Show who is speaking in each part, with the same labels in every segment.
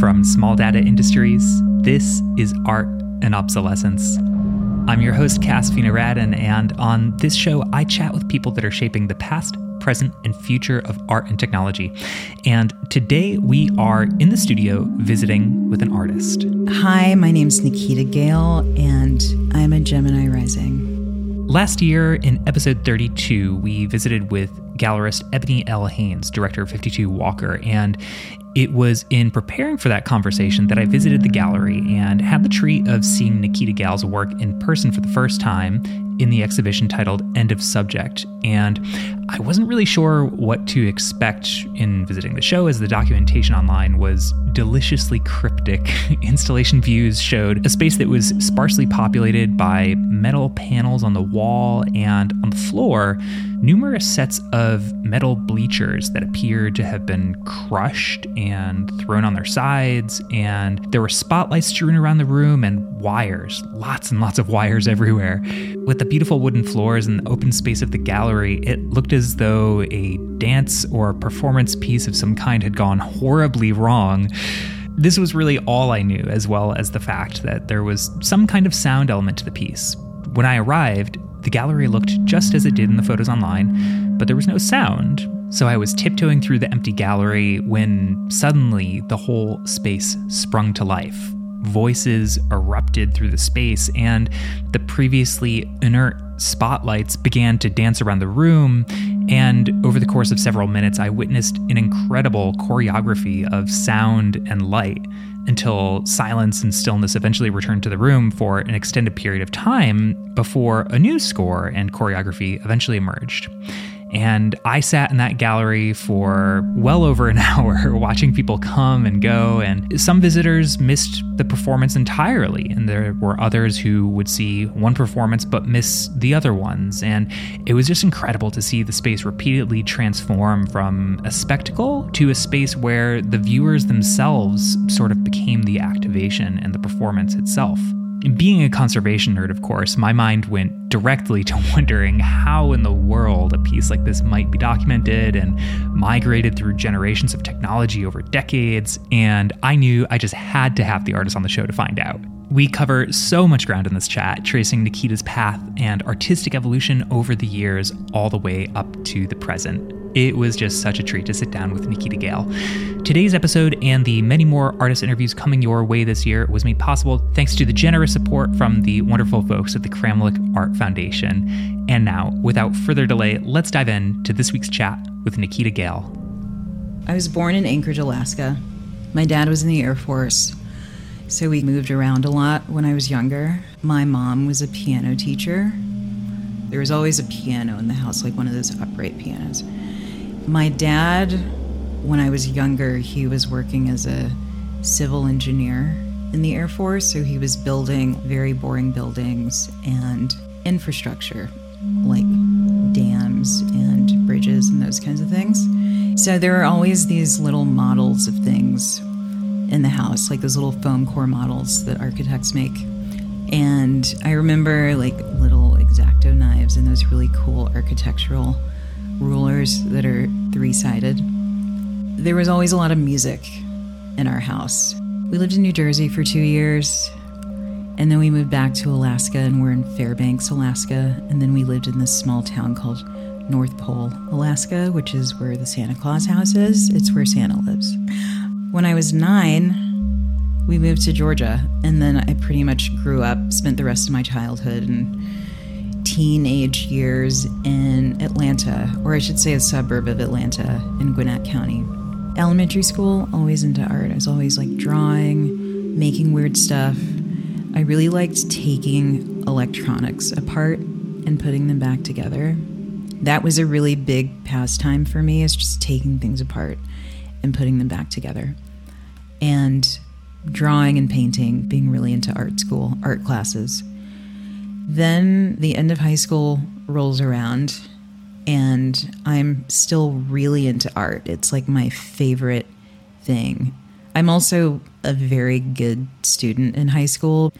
Speaker 1: From Small Data Industries, this is Art and Obsolescence. I'm your host, Cass Radin, and on this show, I chat with people that are shaping the past, present, and future of art and technology. And today we are in the studio visiting with an artist.
Speaker 2: Hi, my name's Nikita Gale, and I'm a Gemini rising.
Speaker 1: Last year, in episode 32, we visited with gallerist Ebony L. Haynes, director of 52 Walker, and it was in preparing for that conversation that I visited the gallery and had the treat of seeing Nikita Gale's work in person for the first time in the exhibition titled End of Subject. And I wasn't really sure what to expect in visiting the show, as the documentation online was deliciously cryptic. Installation views showed a space that was sparsely populated by metal panels on the wall and on the floor, numerous sets of metal bleachers that appeared to have been crushed and thrown on their sides. And there were spotlights strewn around the room and wires, lots and lots of wires everywhere. With the beautiful wooden floors and the open space of the gallery, it looked as though a dance or performance piece of some kind had gone horribly wrong. This was really all I knew, as well as the fact that there was some kind of sound element to the piece. When I arrived, the gallery looked just as it did in the photos online, but there was no sound. So I was tiptoeing through the empty gallery when suddenly the whole space sprung to life voices erupted through the space, and the previously inert spotlights began to dance around the room. And over the course of several minutes, I witnessed an incredible choreography of sound and light until silence and stillness eventually returned to the room for an extended period of time before a new score and choreography eventually emerged. And I sat in that gallery for well over an hour watching people come and go. And some visitors missed the performance entirely. And there were others who would see one performance but miss the other ones. And it was just incredible to see the space repeatedly transform from a spectacle to a space where the viewers themselves sort of became the activation and the performance itself. Being a conservation nerd, of course, my mind went directly to wondering how in the world a piece like this might be documented and migrated through generations of technology over decades, and I knew I just had to have the artist on the show to find out. We cover so much ground in this chat, tracing Nikita's path and artistic evolution over the years, all the way up to the present. It was just such a treat to sit down with Nikita Gale. Today's episode and the many more artist interviews coming your way this year was made possible thanks to the generous support from the wonderful folks at the Kramlich Art Foundation. And now, without further delay, let's dive in to this week's chat with Nikita Gale.
Speaker 2: I was born in Anchorage, Alaska. My dad was in the Air Force, so we moved around a lot when I was younger. My mom was a piano teacher. There was always a piano in the house, like one of those upright pianos. My dad, when I was younger, he was working as a civil engineer in the Air Force, so he was building very boring buildings and infrastructure like dams and bridges and those kinds of things. So there are always these little models of things in the house, like those little foam core models that architects make. And I remember like little exacto knives and those really cool architectural rulers that are three sided. There was always a lot of music in our house. We lived in New Jersey for two years, and then we moved back to Alaska, and we're in Fairbanks, Alaska. And then we lived in this small town called North Pole, Alaska, which is where the Santa Claus house is. It's where Santa lives. When I was nine, we moved to Georgia, and then I pretty much grew up, spent the rest of my childhood and teenage years in Atlanta, or I should say a suburb of Atlanta in Gwinnett County. Elementary school, always into art. I was always like drawing, making weird stuff. I really liked taking electronics apart and putting them back together. That was a really big pastime for me, is just taking things apart and putting them back together. And drawing and painting, being really into art school, art classes. Then the end of high school rolls around, and I'm still really into art. It's like my favorite thing. I'm also a very good student in high school.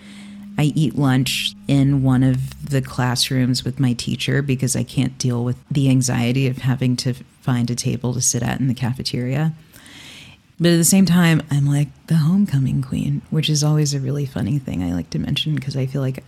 Speaker 2: I eat lunch in one of the classrooms with my teacher because I can't deal with the anxiety of having to find a table to sit at in the cafeteria. But at the same time, I'm like the homecoming queen, which is always a really funny thing I like to mention because I feel like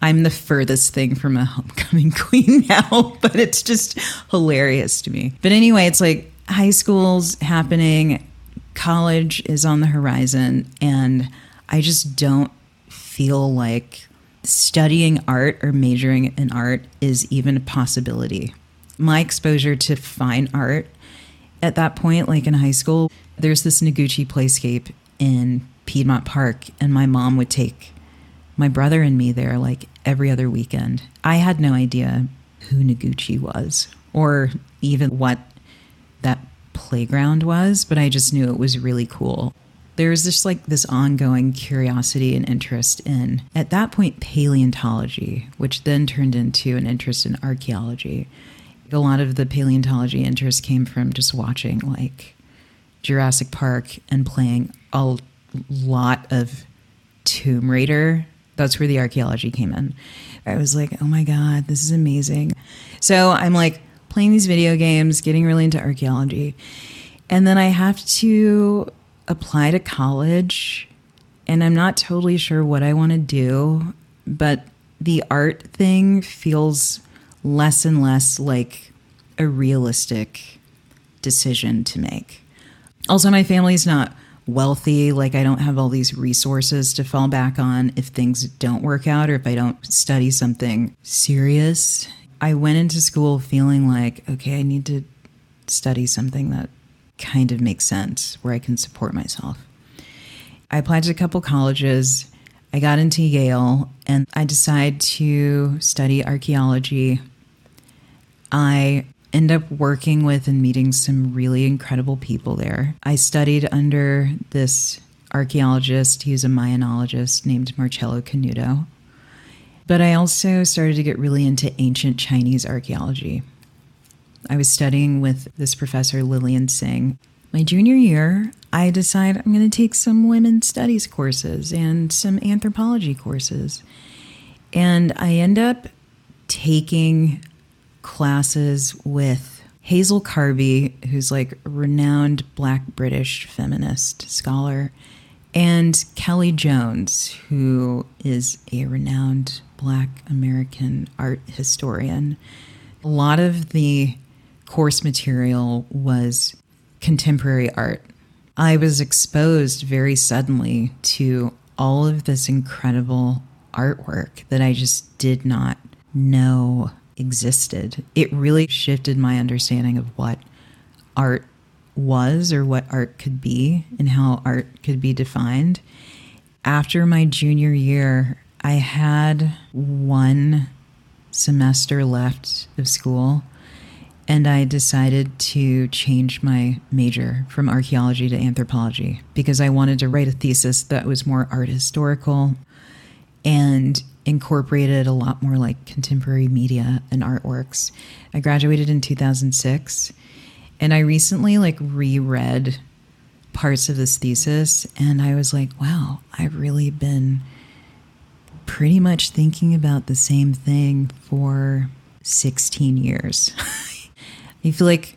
Speaker 2: I'm the furthest thing from a homecoming queen now, but it's just hilarious to me. But anyway, it's like high school's happening, college is on the horizon, and I just don't feel like studying art or majoring in art is even a possibility. My exposure to fine art at that point, like in high school, there's this Noguchi playscape in Piedmont Park, and my mom would take my brother and me there like every other weekend. I had no idea who Noguchi was or even what that playground was, but I just knew it was really cool. There was just like this ongoing curiosity and interest in, at that point, paleontology, which then turned into an interest in archaeology. A lot of the paleontology interest came from just watching like Jurassic Park and playing a lot of Tomb Raider. That's where the archaeology came in. I was like, oh my God, this is amazing. So I'm like playing these video games, getting really into archaeology. And then I have to apply to college, and I'm not totally sure what I want to do, but the art thing feels less and less like a realistic decision to make. Also, my family's not wealthy. Like, I don't have all these resources to fall back on if things don't work out or if I don't study something serious. I went into school feeling like, okay, I need to study something that kind of makes sense where I can support myself. I applied to a couple colleges. I got into Yale and I decided to study archaeology. I end up working with and meeting some really incredible people there. I studied under this archaeologist, he's a Mayanologist named Marcello Canuto. But I also started to get really into ancient Chinese archaeology. I was studying with this professor, Lillian Singh. My junior year, I decided I'm going to take some women's studies courses and some anthropology courses. And I end up taking classes with Hazel Carby, who's like renowned black British feminist scholar, and Kellie Jones, who is a renowned black American art historian. A lot of the course material was contemporary art. I was exposed very suddenly to all of this incredible artwork that I just did not know existed. It really shifted my understanding of what art was or what art could be and how art could be defined. After my junior year, I had one semester left of school and I decided to change my major from archaeology to anthropology because I wanted to write a thesis that was more art historical and incorporated a lot more like contemporary media and artworks. I graduated in 2006 and I recently like reread parts of this thesis and I was like, wow, I've really been pretty much thinking about the same thing for 16 years. I feel like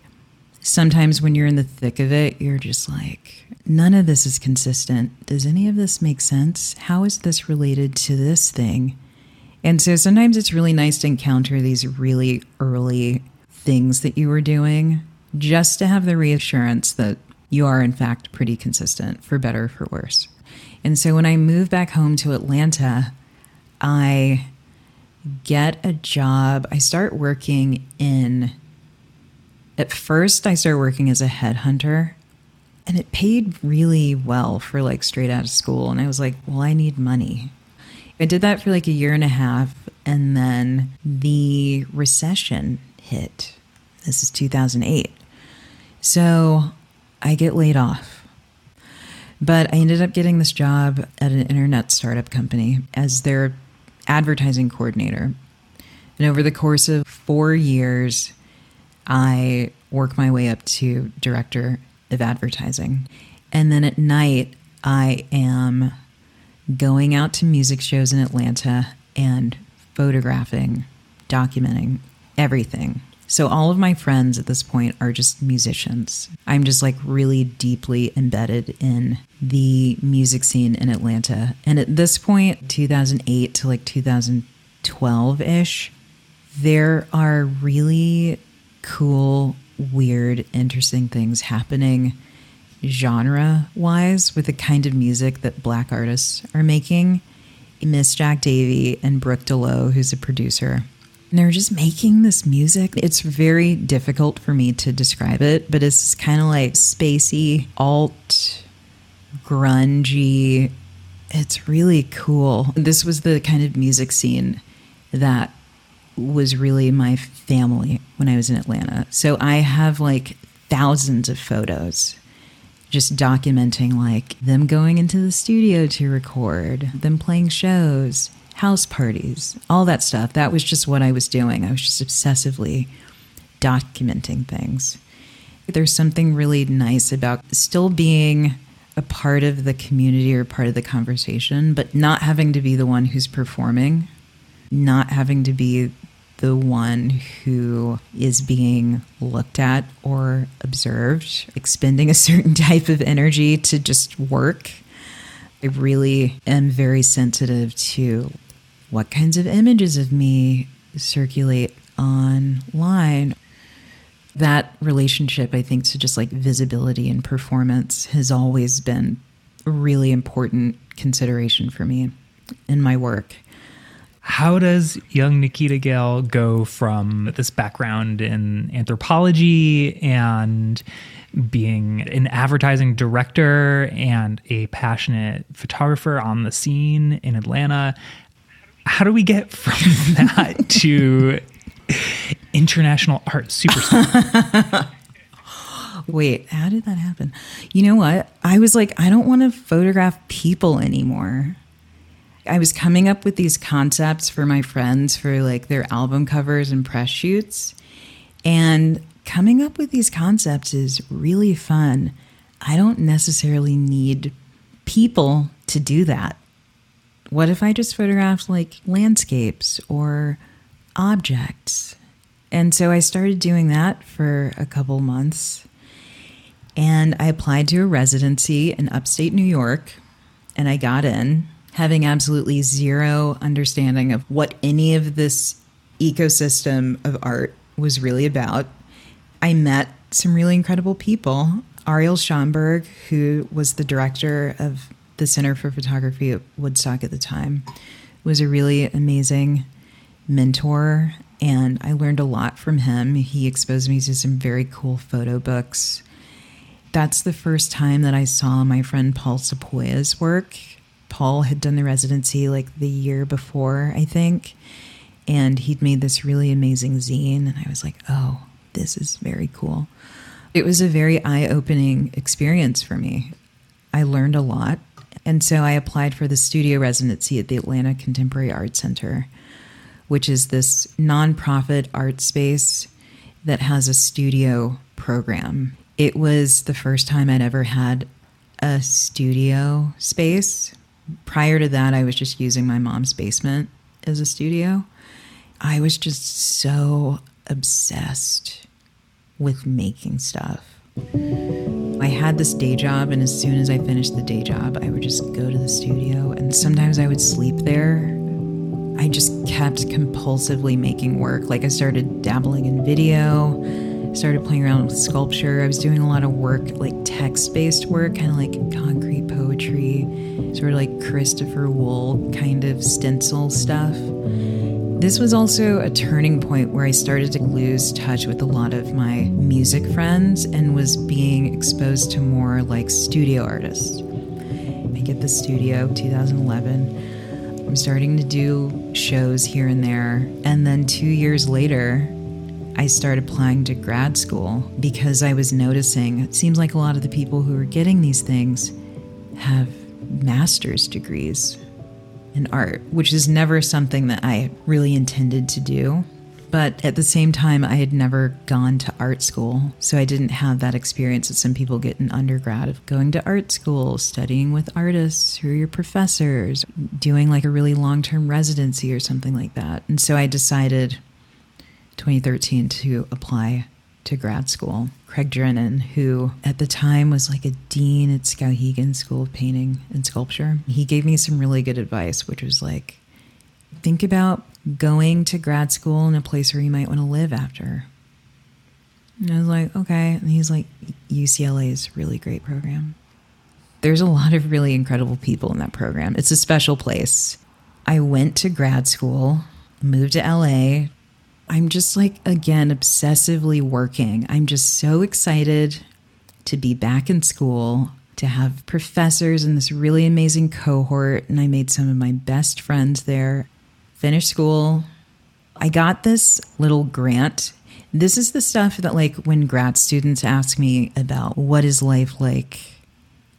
Speaker 2: sometimes when you're in the thick of it, you're just like, none of this is consistent. Does any of this make sense? How is this related to this thing? And so sometimes it's really nice to encounter these really early things that you were doing just to have the reassurance that you are, in fact, pretty consistent for better or for worse. And so when I moved back home to Atlanta, I get a job. I start working in, at first, I started working as a headhunter and it paid really well for like straight out of school. And I was like, well, I need money. I did that for like a year and a half, and then the recession hit. This is 2008. So I get laid off. But I ended up getting this job at an internet startup company as their advertising coordinator. And over the course of four years, I work my way up to director of advertising. And then at night, I am going out to music shows in Atlanta and photographing, documenting everything So all of my friends at this point are just musicians. I'm just like really deeply embedded in the music scene in Atlanta. And at this point, 2008 to like 2012 ish, there are really cool, weird, interesting things happening genre wise with the kind of music that black artists are making. Miss Jack Davey and Brook D'Leau, who's a producer, and they're just making this music. It's very difficult for me to describe it, but it's kind of like spacey, alt, grungy. It's really cool. This was the kind of music scene that was really my family when I was in Atlanta. So I have like thousands of photos just documenting like them going into the studio to record, them playing shows, house parties, all that stuff. That was just what I was doing. I was just obsessively documenting things. There's something really nice about still being a part of the community or part of the conversation, but not having to be the one who's performing, not having to be the one who is being looked at or observed, expending a certain type of energy to just work. I really am very sensitive to what kinds of images of me circulate online. That relationship, I think, to just like visibility and performance has always been a really important consideration for me in my work.
Speaker 1: How does young Nikita Gale go from this background in anthropology and being an advertising director and a passionate photographer on the scene in Atlanta? how do we get from that to international art superstar?
Speaker 2: Wait, how did that happen? You know what? I was like, I don't want to photograph people anymore. I was coming up with these concepts for my friends for like their album covers and press shoots. And coming up with these concepts is really fun. I don't necessarily need people to do that. What if I just photographed like landscapes or objects? And so I started doing that for a couple months. And I applied to a residency in upstate New York and I got in, having absolutely zero understanding of what any of this ecosystem of art was really about. I met some really incredible people. Ariel Shanberg, who was the director of the Center for Photography at Woodstock at the time, was a really amazing mentor. And I learned a lot from him. He exposed me to some very cool photo books. That's the first time that I saw my friend Paul Sepuya's work. Paul had done the residency like the year before, I think. And he'd made this really amazing zine. And I was like, oh, this is very cool. It was a very eye opening experience for me. I learned a lot. And so I applied for the studio residency at the Atlanta Contemporary Art Center, which is this nonprofit art space that has a studio program. It was the first time I'd ever had a studio space. Prior to that, I was just using my mom's basement as a studio. I was just so obsessed with making stuff. I had this day job, and as soon as I finished the day job, I would just go to the studio, and sometimes I would sleep there. I just kept compulsively making work. Like, I started dabbling in video, started playing around with sculpture. I was doing a lot of work, like text based work, kind of like concrete poetry, sort of like Christopher Wool kind of stencil stuff. This was also a turning point where I started to lose touch with a lot of my music friends and was being exposed to more like studio artists. I get the studio 2011. I'm starting to do shows here and there. And then two years later, I started applying to grad school because I was noticing it seems like a lot of the people who are getting these things have master's degrees in art, which is never something that I really intended to do. But at the same time, I had never gone to art school. So I didn't have that experience that some people get in undergrad of going to art school, studying with artists who are your professors, doing like a really long term residency or something like that. And so I decided 2013 to apply to grad school. Craig Drennen, who at the time was like a dean at Skowhegan School of Painting and Sculpture, he gave me some really good advice, which was like, think about going to grad school in a place where you might want to live after. And I was like, okay. And he's like, UCLA is really great program. There's a lot of really incredible people in that program. It's a special place. I went to grad school, moved to LA. I'm just like, again, obsessively working. I'm just so excited to be back in school, to have professors in this really amazing cohort. And I made some of my best friends there. Finished school. I got this little grant. This is the stuff that, like, when grad students ask me about what is life like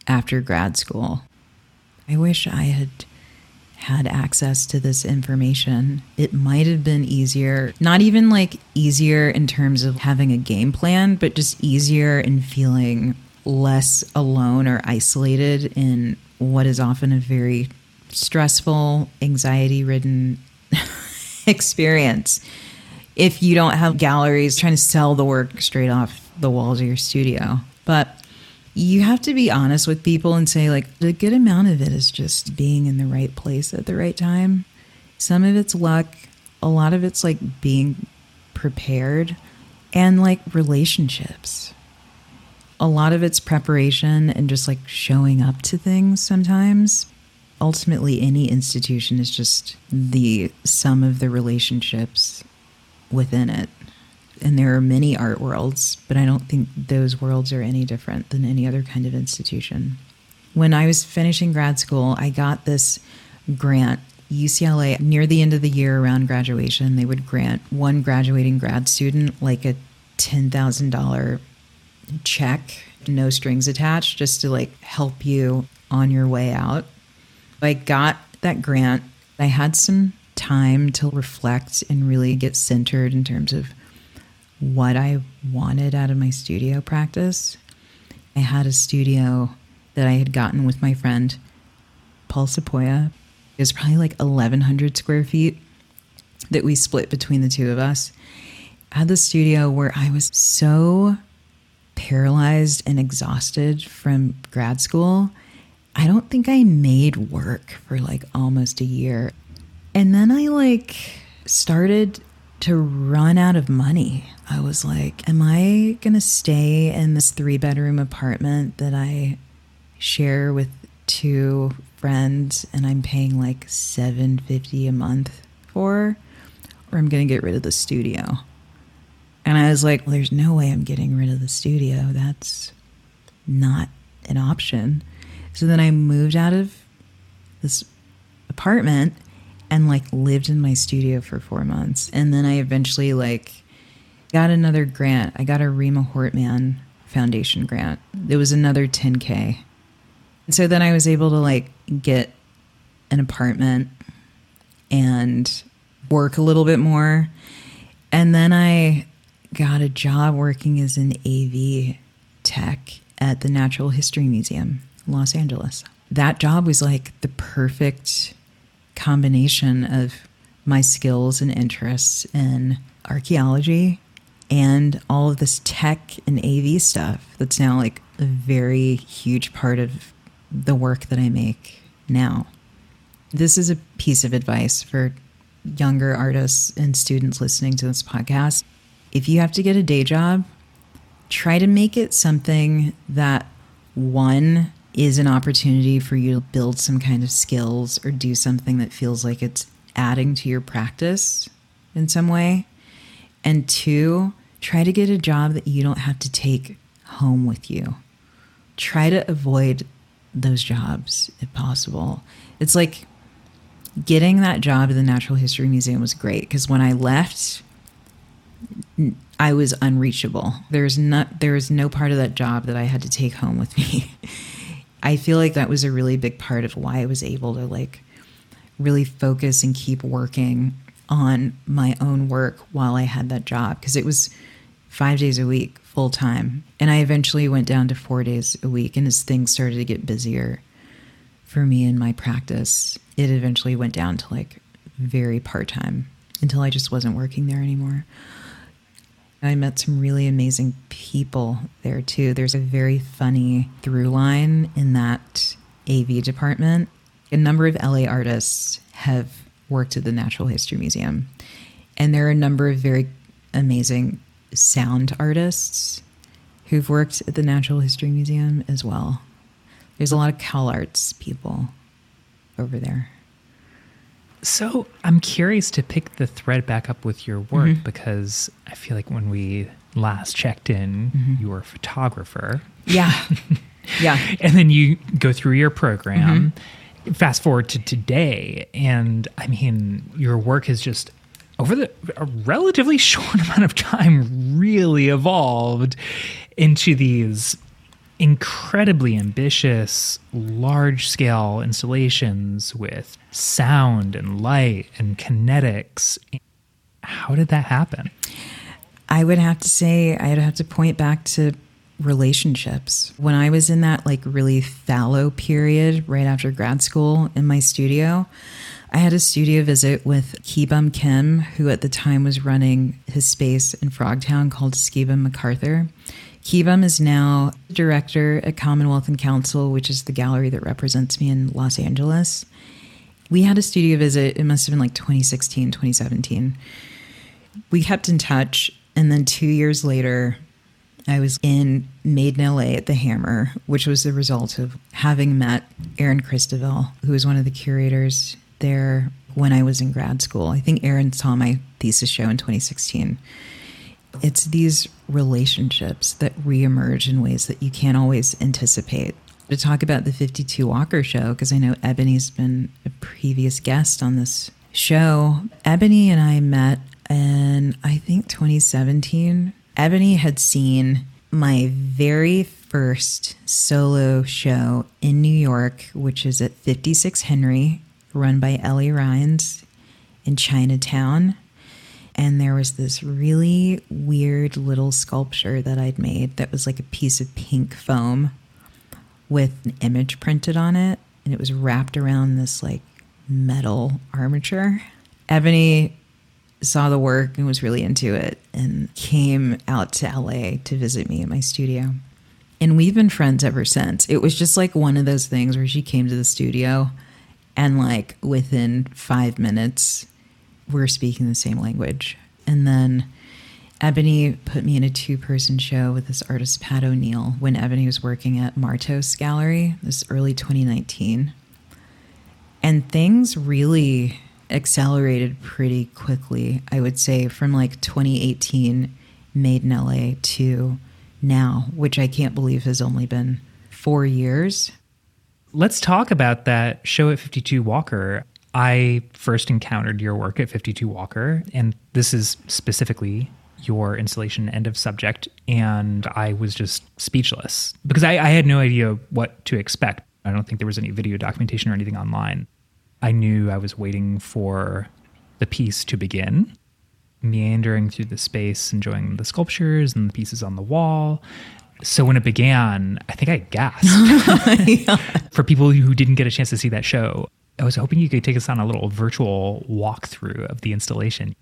Speaker 2: after grad school. I wish I had had access to this information. It might have been easier, not even like easier in terms of having a game plan, but just easier in feeling less alone or isolated in what is often a very stressful, anxiety ridden experience. If you don't have galleries trying to sell the work straight off the walls of your studio. But you have to be honest with people and say like a good amount of it is just being in the right place at the right time. Some of it's luck. A lot of it's like being prepared and like relationships. A lot of it's preparation and just like showing up to things sometimes. Ultimately any institution is just the sum of the relationships within it and there are many art worlds, but I don't think those worlds are any different than any other kind of institution. When I was finishing grad school, I got this grant. UCLA, near the end of the year around graduation, they would grant one graduating grad student like a $10,000 check, no strings attached, just to like help you on your way out. I got that grant. I had some time to reflect and really get centered in terms of what I wanted out of my studio practice. I had a studio that I had gotten with my friend Paul Sepuya. It was probably like 1,100 square feet that we split between the two of us. I had the studio where I was so paralyzed and exhausted from grad school. I don't think I made work for like almost a year. And then I like started to run out of money. I was like, am I going to stay in this three bedroom apartment that I share with two friends and I'm paying like 750 a month for or I'm going to get rid of the studio. And I was like, well, there's no way I'm getting rid of the studio. That's not an option. So then I moved out of this apartment and like lived in my studio for four months. And then I eventually like got another grant. I got a Rema Hort Mann Foundation grant. It was another 10K. And so then I was able to like get an apartment and work a little bit more. And then I got a job working as an AV tech at the Natural History Museum, Los Angeles. That job was like the perfect combination of my skills and interests in archaeology and all of this tech and AV stuff that's now like a very huge part of the work that I make now. This is a piece of advice for younger artists and students listening to this podcast. If you have to get a day job, try to make it something that one is an opportunity for you to build some kind of skills or do something that feels like it's adding to your practice in some way. And two, try to get a job that you don't have to take home with you. Try to avoid those jobs if possible. It's like getting that job at the Natural History Museum was great because when I left, I was unreachable. There's not there was no part of that job that I had to take home with me. I feel like that was a really big part of why I was able to like really focus and keep working on my own work while I had that job because it was five days a week full time. And I eventually went down to four days a week. And as things started to get busier for me in my practice, it eventually went down to like very part time until I just wasn't working there anymore. I met some really amazing people there too. There's a very funny through line in that AV department. A number of LA artists have worked at the Natural History Museum, and there are a number of very amazing sound artists who've worked at the Natural History Museum as well. There's a lot of CalArts people over there.
Speaker 1: So I'm curious to pick the thread back up with your work
Speaker 2: Mm-hmm.
Speaker 1: because I feel like when we last checked in,
Speaker 2: Mm-hmm.
Speaker 1: you were a photographer.
Speaker 2: Yeah. yeah.
Speaker 1: and then you go through your program.
Speaker 2: Mm-hmm.
Speaker 1: Fast forward to today, and I mean, your work has just over the a relatively short amount of time really evolved into these incredibly ambitious, large scale installations with sound and light and kinetics. How did that happen?
Speaker 2: I would have to say, I'd have to point back to relationships. When I was in that like really fallow period right after grad school in my studio, I had a studio visit with Kibum Kim, who at the time was running his space in Frogtown called Skibum MacArthur. Kibum is now director at Commonwealth and Council, which is the gallery that represents me in Los Angeles. We had a studio visit, it must have been like 2016, 2017 we kept in touch and then two years later i was in made in la at the hammer which was the result of having met Erin Christovale who was one of the curators there when i was in grad school. I think Erin saw my thesis show in 2016 it's these relationships that reemerge in ways that you can't always anticipate. To talk about the 52 walker show because i know ebony's been a previous guest on this show. Ebony and i met in i think 2017 ebony had seen my very first solo show in new york which is at 56 henry run by Ellie Rines in chinatown and there was this really weird little sculpture that I'd made that was like a piece of pink foam with an image printed on it, and it was wrapped around this like metal armature. Ebony saw the work and was really into it and came out to LA to visit me at my studio. And we've been friends ever since. It was just like one of those things where she came to the studio and like within 5 minutes we're speaking the same language. And then Ebony put me in a two person show with this artist, Pat O'Neill, when Ebony was working at Martos Gallery, this early 2019. And things really accelerated pretty quickly, I would say, from like 2018 made in LA to now, which I can't believe has only been four years.
Speaker 1: Let's talk about that show at 52 Walker. I first encountered your work at 52 Walker, and this is specifically your installation End of Subject, and I was just speechless because I, I had no idea what to expect. I don't think there was any video documentation or anything online. I knew I was waiting for the piece to begin, meandering through the space, enjoying the sculptures and the pieces on the wall. So when it began, I think I gasped. Oh for people who didn't get a chance to see that show, I was hoping you could take us on a little virtual walkthrough of the installation.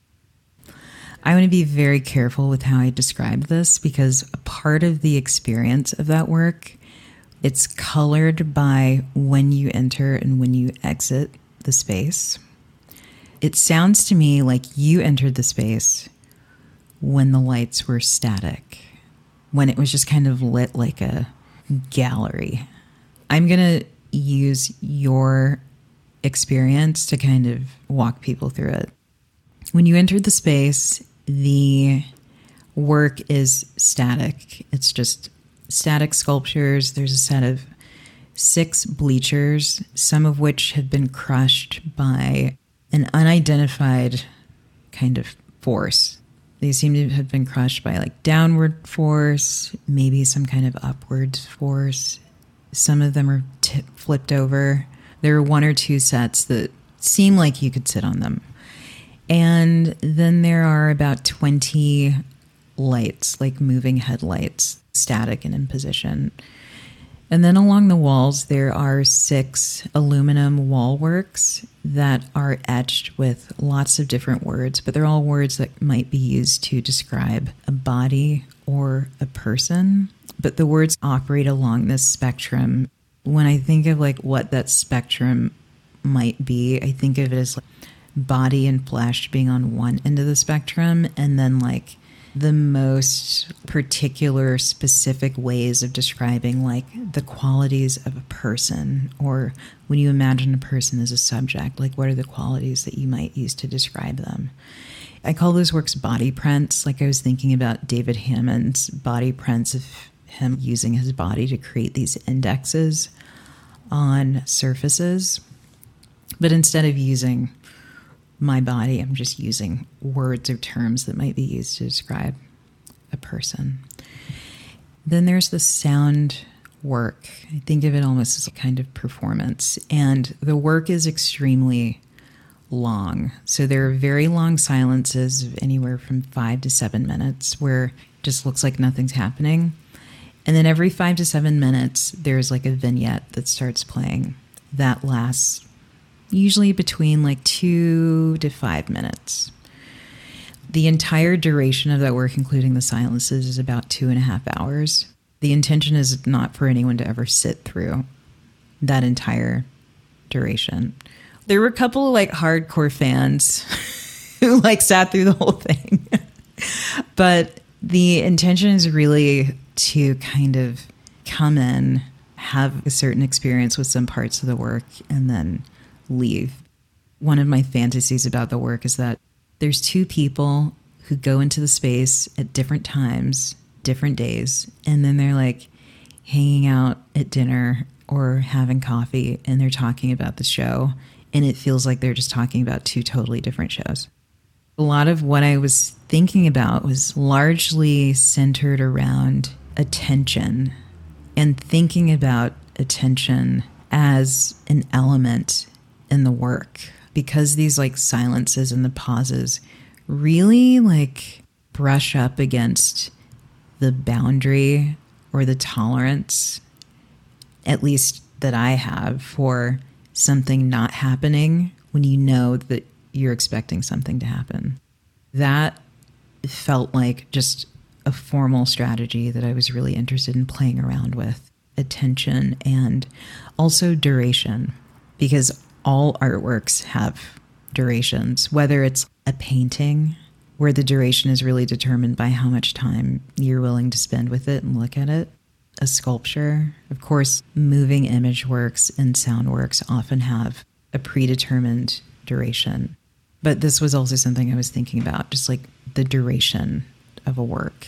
Speaker 2: I want to be very careful with how I describe this because a part of the experience of that work it's colored by when you enter and when you exit the space. It sounds to me like you entered the space when the lights were static, when it was just kind of lit like a gallery. I'm going to use your experience to kind of walk people through it. When you enter the space, the work is static. It's just static sculptures. There's a set of six bleachers, some of which have been crushed by an unidentified kind of force. They seem to have been crushed by like downward force, maybe some kind of upward force. Some of them are tip flipped over. There are one or two sets that seem like you could sit on them. And then there are about 20 lights, like moving headlights, static and in position. And then along the walls, there are six aluminum wall works that are etched with lots of different words, but they're all words that might be used to describe a body or a person. But the words operate along this spectrum. When I think of like what that spectrum might be, I think of it as like body and flesh being on one end of the spectrum, and then like the most particular, specific ways of describing like the qualities of a person, or when you imagine a person as a subject, like what are the qualities that you might use to describe them. I call those works body prints. Like I was thinking about David Hammons' body prints of him using his body to create these indexes on surfaces. But instead of using my body. I'm just using words or terms that might be used to describe a person. Then there's the sound work. I think of it almost as a kind of performance. And the work is extremely long. So there are very long silences of anywhere from five to seven minutes where it just looks like nothing's happening. And then every five to seven minutes, there's like a vignette that starts playing that lasts usually between like two to five minutes. The entire duration of that work, including the silences, is about two and a half hours. The intention is not for anyone to ever sit through that entire duration. There were a couple of like hardcore fans who like sat through the whole thing. but the intention is really to kind of come in, have a certain experience with some parts of the work, and then leave. One of my fantasies about the work is that there's two people who go into the space at different times, different days, and then they're like hanging out at dinner or having coffee and they're talking about the show. And it feels like they're just talking about two totally different shows. A lot of what I was thinking about was largely centered around attention and thinking about attention as an element in the work because these like silences and the pauses really like brush up against the boundary or the tolerance, at least that I have, for something not happening when you know that you're expecting something to happen. That felt like just a formal strategy that I was really interested in playing around with attention and also duration because all artworks have durations, whether it's a painting where the duration is really determined by how much time you're willing to spend with it and look at it. A sculpture, of course, moving image works and sound works often have a predetermined duration. But this was also something I was thinking about, just like the duration of a work.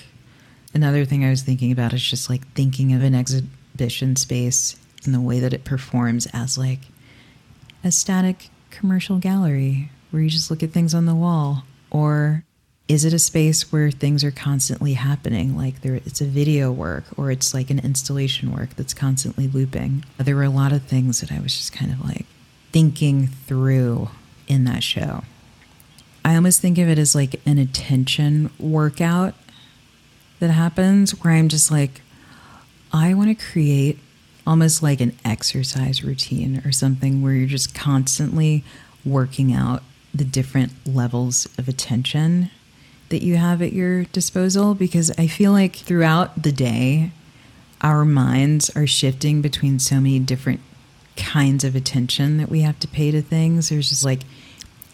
Speaker 2: Another thing I was thinking about is just like thinking of an exhibition space and the way that it performs as like a static commercial gallery where you just look at things on the wall? Or is it a space where things are constantly happening? Like there, it's a video work or it's like an installation work that's constantly looping. There were a lot of things that I was just kind of like thinking through in that show. I almost think of it as like an attention workout that happens where I'm just like, I want to create almost like an exercise routine or something where you're just constantly working out the different levels of attention that you have at your disposal because I feel like throughout the day, our minds are shifting between so many different kinds of attention that we have to pay to things. There's just like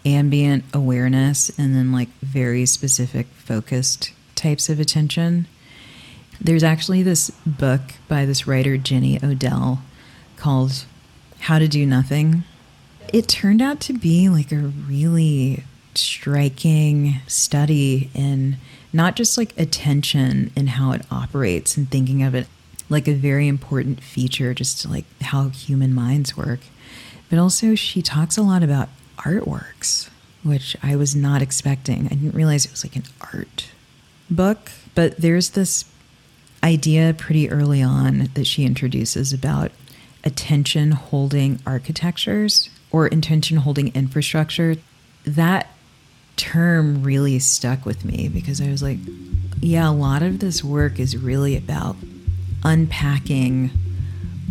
Speaker 2: ambient awareness and then like very specific focused types of attention. There's actually this book by this writer, Jenny Odell, called How to Do Nothing. It turned out to be like a really striking study in not just like attention and how it operates and thinking of it like a very important feature just to like how human minds work but also she talks a lot about artworks which i was not expecting i didn't realize it was like an art book but there's this idea pretty early on that she introduces about attention holding architectures or intention holding infrastructure. That term really stuck with me because I was like, yeah, a lot of this work is really about unpacking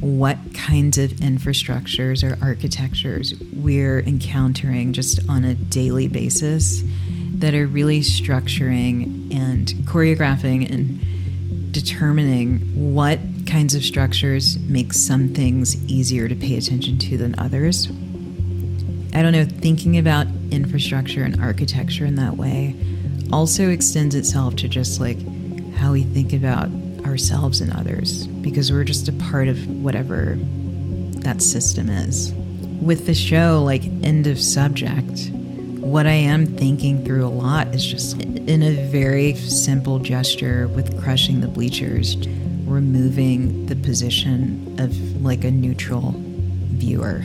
Speaker 2: what kinds of infrastructures or architectures we're encountering just on a daily basis that are really structuring and choreographing and determining what kinds of structures make some things easier to pay attention to than others. I don't know, thinking about infrastructure and architecture in that way also extends itself to just like how we think about ourselves and others because we're just a part of whatever that system is. With the show, like end of subject, what I am thinking through a lot is just in a very simple gesture with crushing the bleachers, removing the position of like a neutral viewer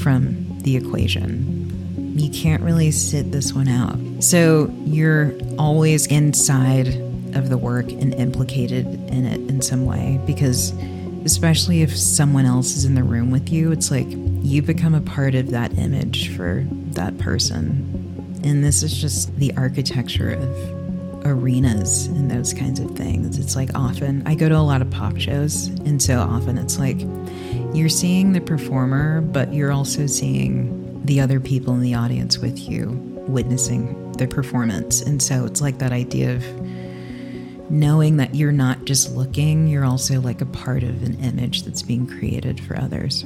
Speaker 2: from the equation. You can't really sit this one out. So you're always inside of the work and implicated in it in some way because especially if someone else is in the room with you it's like you become a part of that image for that person. And this is just the architecture of arenas and those kinds of things. It's like often i go to a lot of pop shows and so often it's like you're seeing the performer but you're also seeing the other people in the audience with you witnessing the performance. And so it's like that idea of knowing that you're not just looking, you're also like a part of an image that's being created for others.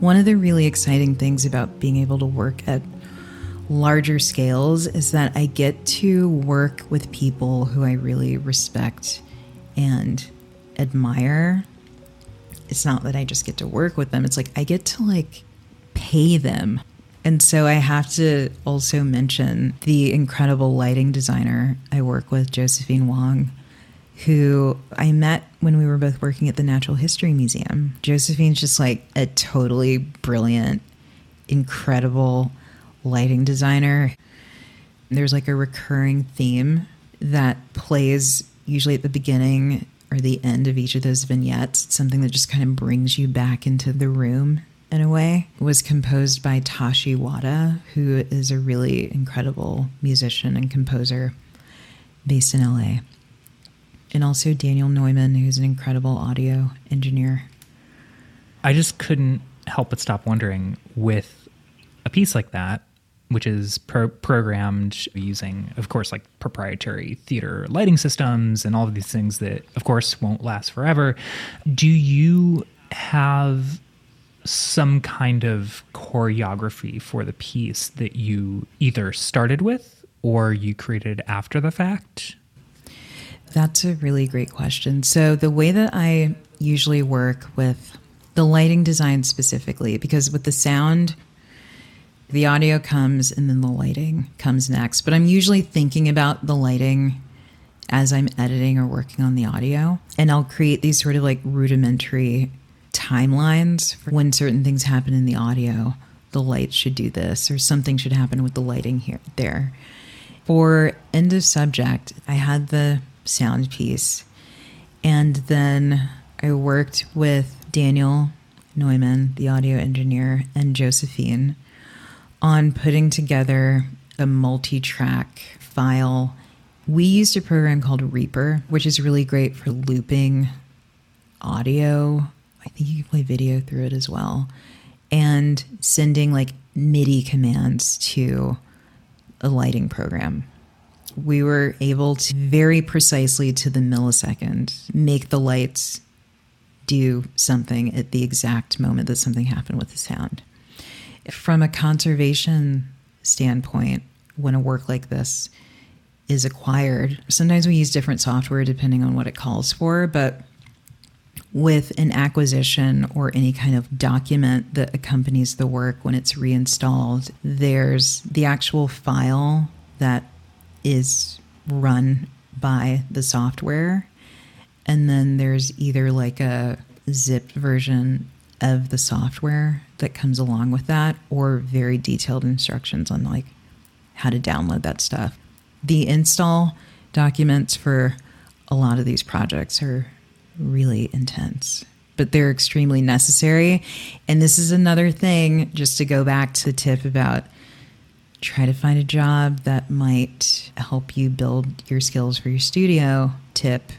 Speaker 2: One of the really exciting things about being able to work at larger scales is that I get to work with people who I really respect and admire. It's not that I just get to work with them, it's like I get to like pay them and so I have to also mention the incredible lighting designer I work with, Josephine Wong, who I met when we were both working at the Natural History Museum. Josephine's just like a totally brilliant, incredible lighting designer. There's like a recurring theme that plays usually at the beginning or the end of each of those vignettes. It's something that just kind of brings you back into the room in a way was composed by Tashi Wada, who is a really incredible musician and composer based in LA. And also Daniel Neumann, who's an incredible audio engineer.
Speaker 1: I just couldn't help but stop wondering with a piece like that, which is pro- programmed using, of course, like proprietary theater lighting systems and all of these things that, of course, won't last forever. Do you have some kind of choreography for the piece that you either started with or you created after the fact?
Speaker 2: That's a really great question. So, the way that I usually work with the lighting design specifically, because with the sound, the audio comes and then the lighting comes next. But I'm usually thinking about the lighting as I'm editing or working on the audio. And I'll create these sort of like rudimentary timelines for when certain things happen in the audio. The light should do this, or something should happen with the lighting here, there. For end of subject, I had the sound piece, and then I worked with Daniel Neumann, the audio engineer, and Josephine on putting together a multi track file. We used a program called Reaper, which is really great for looping audio I think you can play video through it as well, and sending like MIDI commands to a lighting program. We were able to very precisely to the millisecond make the lights do something at the exact moment that something happened with the sound. From a conservation standpoint, when a work like this is acquired, sometimes we use different software depending on what it calls for, but with an acquisition or any kind of document that accompanies the work when it's reinstalled, there's the actual file that is run by the software. And then there's either like a zipped version of the software that comes along with that or very detailed instructions on like how to download that stuff. The install documents for a lot of these projects are really intense, but they're extremely necessary. And this is another thing, just to go back to the tip about try to find a job that might help you build your skills for your studio tip.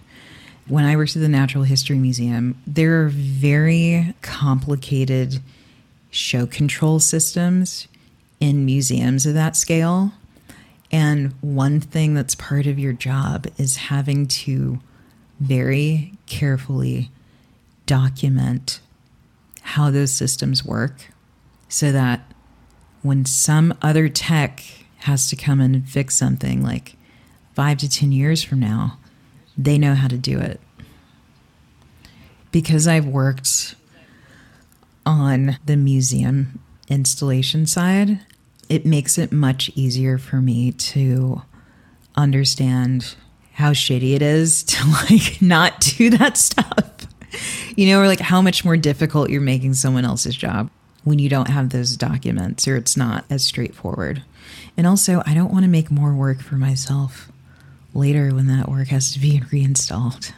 Speaker 2: when I worked at the Natural History Museum, there are very complicated show control systems in museums of that scale. And one thing that's part of your job is having to very carefully document how those systems work so that when some other tech has to come and fix something like five to 10 years from now, they know how to do it. Because I've worked on the museum installation side, it makes it much easier for me to understand how shitty it is to like not do that stuff. You know, or like how much more difficult you're making someone else's job when you don't have those documents or it's not as straightforward. And also, I don't want to make more work for myself later when that work has to be reinstalled.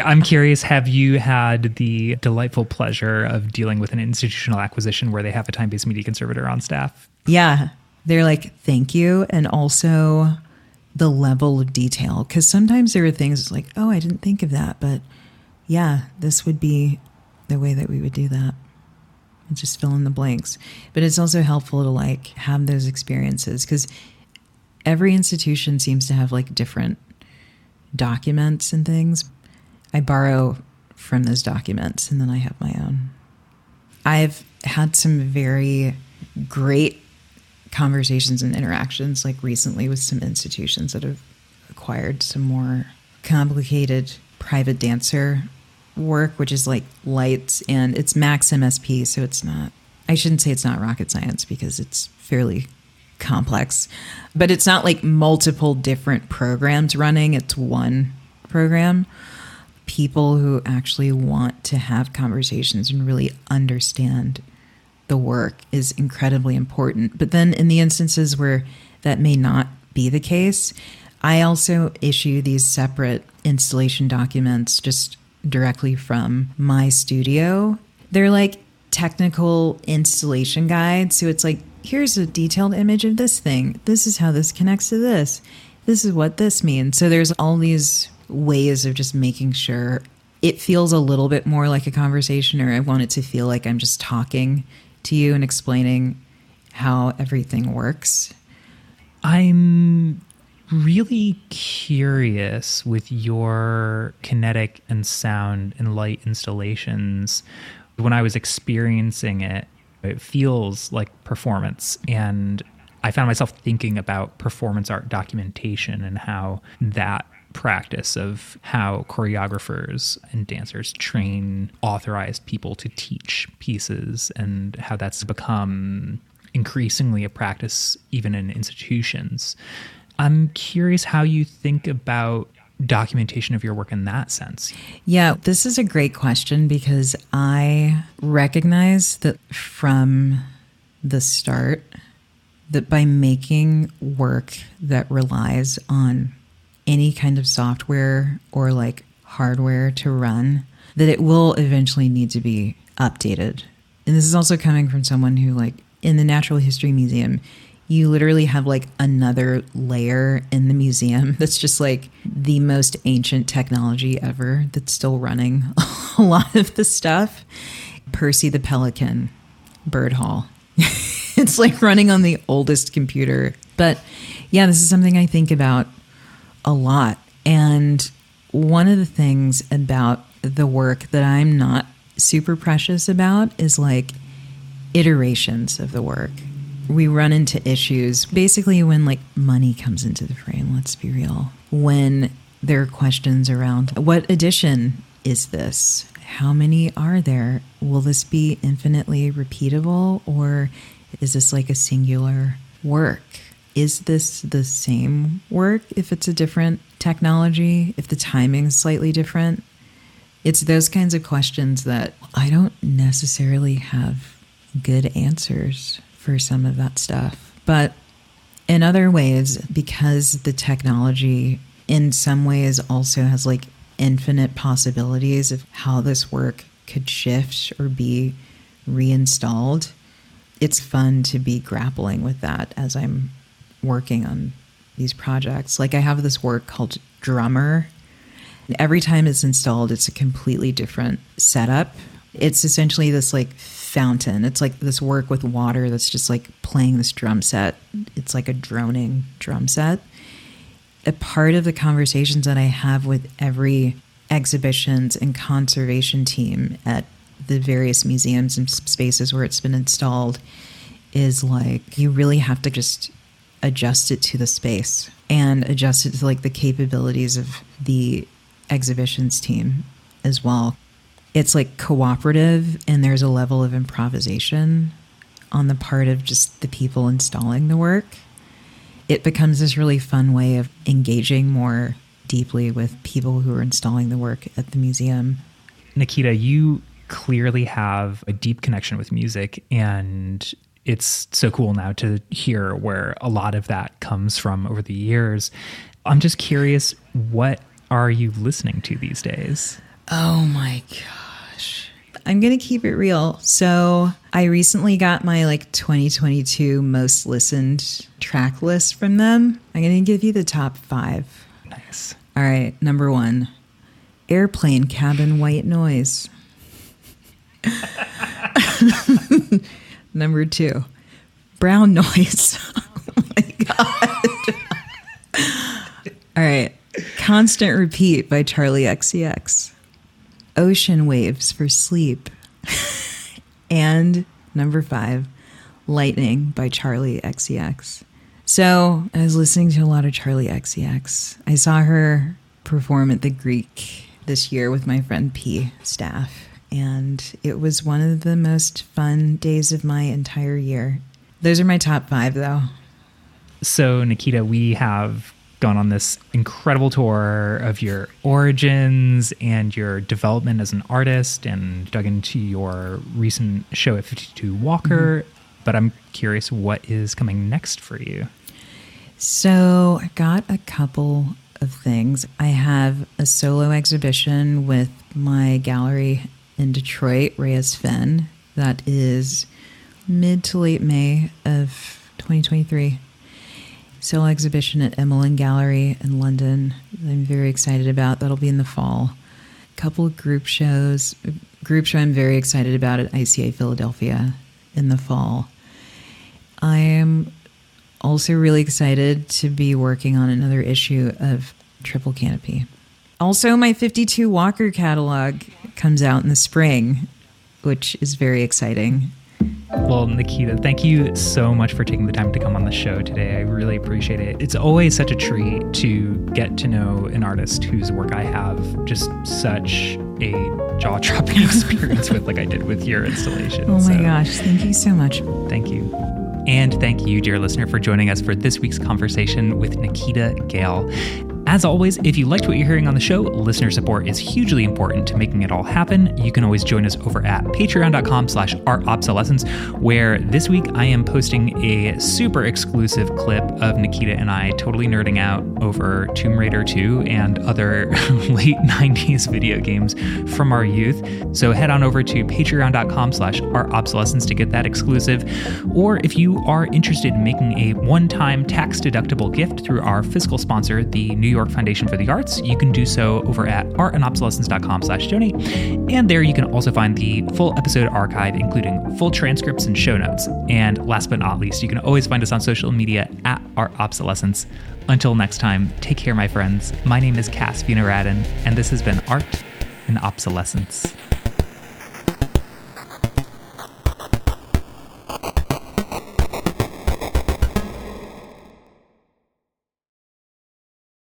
Speaker 1: I'm curious, have you had the delightful pleasure of dealing with an institutional acquisition where they have a time based media conservator on staff?
Speaker 2: Yeah. They're like, thank you. And also the level of detail. Because sometimes there are things like, oh, I didn't think of that. But yeah, this would be the way that we would do that. And just fill in the blanks. But it's also helpful to like have those experiences because every institution seems to have like different documents and things. I borrow from those documents and then I have my own. I've had some very great conversations and interactions like recently with some institutions that have acquired some more complicated private dancer work, which is like lights and it's max MSP, so it's not I shouldn't say it's not rocket science because it's fairly complex, but it's not like multiple different programs running, it's one program. People who actually want to have conversations and really understand the work is incredibly important. But then in the instances where that may not be the case, I also issue these separate installation documents just directly from my studio. They're like technical installation guides. So it's like, here's a detailed image of this thing. This is how this connects to this. This is what this means. So there's all these ways of just making sure it feels a little bit more like a conversation, or I want it to feel like I'm just talking to you and explaining how everything works.
Speaker 1: I'm really curious with your kinetic and sound and light installations. When I was experiencing it, it feels like performance. And I found myself thinking about performance art documentation and how that practice of how choreographers and dancers train authorized people to teach pieces and how that's become increasingly a practice even in institutions. I'm curious how you think about documentation of your work in that sense.
Speaker 2: Yeah, this is a great question because I recognize that from the start that by making work that relies on any kind of software or like hardware to run that it will eventually need to be updated. And this is also coming from someone who like in the Natural History Museum you literally have like another layer in the museum that's just like the most ancient technology ever that's still running a lot of the stuff. Percy the Pelican Bird Hall. it's like running on the oldest computer. But yeah, this is something I think about a lot. And one of the things about the work that I'm not super precious about is like iterations of the work we run into issues basically when like money comes into the frame let's be real. When there are questions around what edition is this? How many are there? Will this be infinitely repeatable or is this like a singular work? Is this the same work if it's a different technology if the timing is slightly different? It's those kinds of questions that i don't necessarily have good answers for some of that stuff. But in other ways, because the technology in some ways also has like infinite possibilities of how this work could shift or be reinstalled, it's fun to be grappling with that as I'm working on these projects. Like I have this work called Drummer Every time it's installed, it's a completely different setup. It's essentially this like fountain. It's like this work with water that's just like playing this drum set. It's like a droning drum set. A part of the conversations that I have with every exhibitions and conservation team at the various museums and spaces where it's been installed is like you really have to just adjust it to the space and adjust it to like the capabilities of the exhibitions team as well. It's like cooperative and there's a level of improvisation on the part of just the people installing the work. It becomes this really fun way of engaging more deeply with people who are installing the work at the museum.
Speaker 1: Nikita, you clearly have a deep connection with music and it's so cool now to hear where a lot of that comes from over the years. I'm just curious, what are you listening to these days?
Speaker 2: Oh my gosh. I'm going to keep it real. So, I recently got my like 2022 most listened track list from them. I'm going to give you the top five.
Speaker 1: Nice.
Speaker 2: All right. Number one airplane cabin white noise. Number two, brown noise. oh my God. All right. Constant Repeat by Charli XCX. Ocean Waves for Sleep. and number five, Lightning by Charli XCX. So I was listening to a lot of Charli XCX. I saw her perform at the Greek this year with my friend P staff and it was one of the most fun days of my entire year. Those are my top five, though.
Speaker 1: So, Nikita, we have gone on this incredible tour of your origins and your development as an artist and dug into your recent show at 52 Walker. Mm-hmm. But I'm curious, what is coming next for you?
Speaker 2: So, I got a couple of things. I have a solo exhibition with my gallery in Detroit, Reyes Finn. That is mid to late May of 2023. Solo exhibition at Emalin Gallery in London. I'm very excited about. That'll be in the fall. A couple of group shows. Group show I'm very excited about at ICA Philadelphia in the fall. I am also really excited to be working on another issue of Triple Canopy. Also, my 52 Walker catalog comes out in the spring, which is very exciting.
Speaker 1: Well, Nikita, thank you so much for taking the time to come on the show today. I really appreciate it. It's always such a treat to get to know an artist whose work I have just such a jaw dropping experience with, like I did with your installation.
Speaker 2: Oh my so, gosh, thank you so much.
Speaker 1: Thank you. And thank you, dear listener, for joining us for this week's conversation with Nikita Gale. As always, if you liked what you're hearing on the show, listener support is hugely important to making it all happen. You can always join us over at patreon.com slash artobsolescence, where this week I am posting a super exclusive clip of Nikita and I totally nerding out over Tomb Raider 2 and other late 90s video games from our youth. So head on over to patreon.com slash artobsolescence to get that exclusive. Or if you are interested in making a one-time tax-deductible gift through our fiscal sponsor, the New York Foundation for the Arts, you can do so over at artandobsolescence.com slash donate. And there you can also find the full episode archive, including full transcripts and show notes. And last but not least, you can always find us on social media at Art Obsolescence. Until next time, take care, my friends. My name is Cass Radin, and this has been Art and Obsolescence.